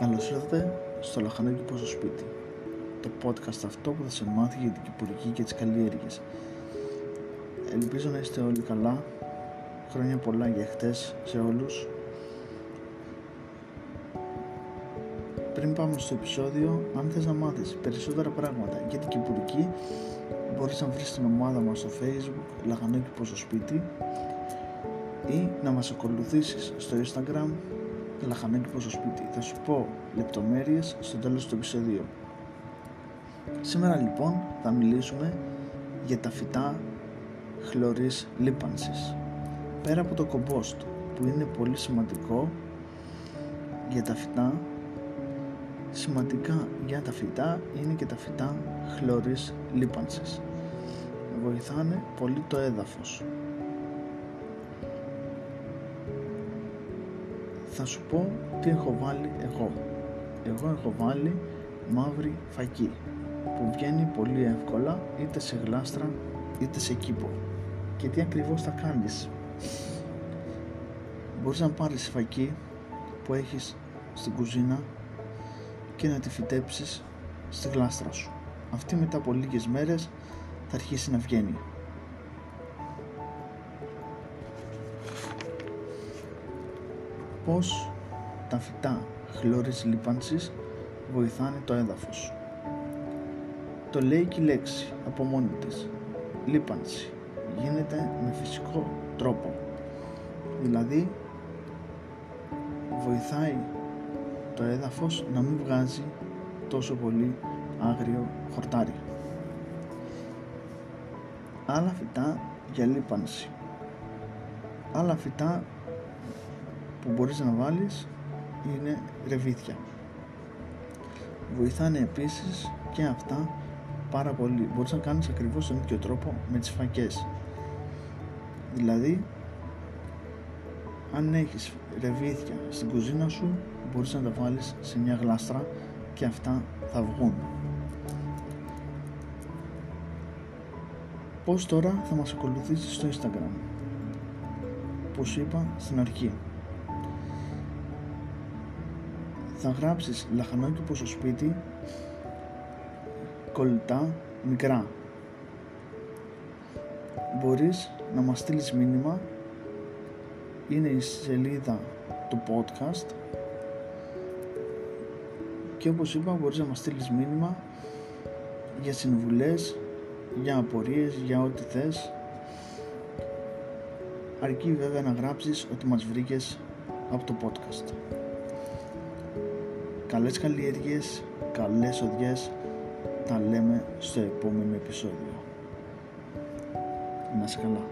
Καλώς ήρθατε στο Λαχανάκι στο Σπίτι Το podcast αυτό που θα σε μάθει για την κυπουρική και τις καλλιέργειες. Ελπίζω να είστε όλοι καλά. Χρόνια πολλά για χτες σε όλους. Πριν πάμε στο επεισόδιο, αν θες να μάθεις περισσότερα πράγματα για την κυπουρική μπορείς να βρεις την ομάδα μας στο facebook Λαχανάκι στο Σπίτι ή να μας ακολουθήσεις στο instagram λαχανάκι προς το σπίτι. Θα σου πω λεπτομέρειες στο τέλος του επεισοδίου. Σήμερα λοιπόν θα μιλήσουμε για τα φυτά χλωρής λίπανσης. Πέρα από το κομπόστ που είναι πολύ σημαντικό για τα φυτά, σημαντικά για τα φυτά είναι και τα φυτά χλωρής λίπανσης. Βοηθάνε πολύ το έδαφος θα σου πω τι έχω βάλει εγώ. Εγώ έχω βάλει μαύρη φακή που βγαίνει πολύ εύκολα είτε σε γλάστρα είτε σε κήπο. Και τι ακριβώς θα κάνεις. Μπορείς να πάρεις φακή που έχεις στην κουζίνα και να τη φυτέψεις στη γλάστρα σου. Αυτή μετά από λίγες μέρες θα αρχίσει να βγαίνει. Πως τα φυτά χλώρης λίπανσης βοηθάνε το έδαφος. Το λέει και η λέξη από μόνη της. Λίπανση γίνεται με φυσικό τρόπο. Δηλαδή βοηθάει το έδαφος να μην βγάζει τόσο πολύ άγριο χορτάρι. Άλλα φυτά για λίπανση. Άλλα φυτά που μπορείς να βάλεις είναι ρεβίθια. Βοηθάνε επίσης και αυτά πάρα πολύ. Μπορείς να κάνεις ακριβώς τον ίδιο τρόπο με τις φακές. Δηλαδή, αν έχεις ρεβίθια στην κουζίνα σου, μπορείς να τα βάλεις σε μια γλάστρα και αυτά θα βγουν. Πώς τώρα θα μας ακολουθήσεις στο Instagram; Πώς είπα στην αρχή. Θα γράψεις λαχανάκι στο σπίτι κολλητά μικρά. Μπορείς να μας στείλεις μήνυμα. Είναι η σελίδα του podcast. Και όπως είπα μπορείς να μας στείλεις μήνυμα για συμβουλές για απορίες, για ό,τι θες. Αρκεί βέβαια να γράψεις ότι μας βρήκες από το podcast καλές καλλιέργειες, καλές οδιές, τα λέμε στο επόμενο επεισόδιο. Να είσαι καλά.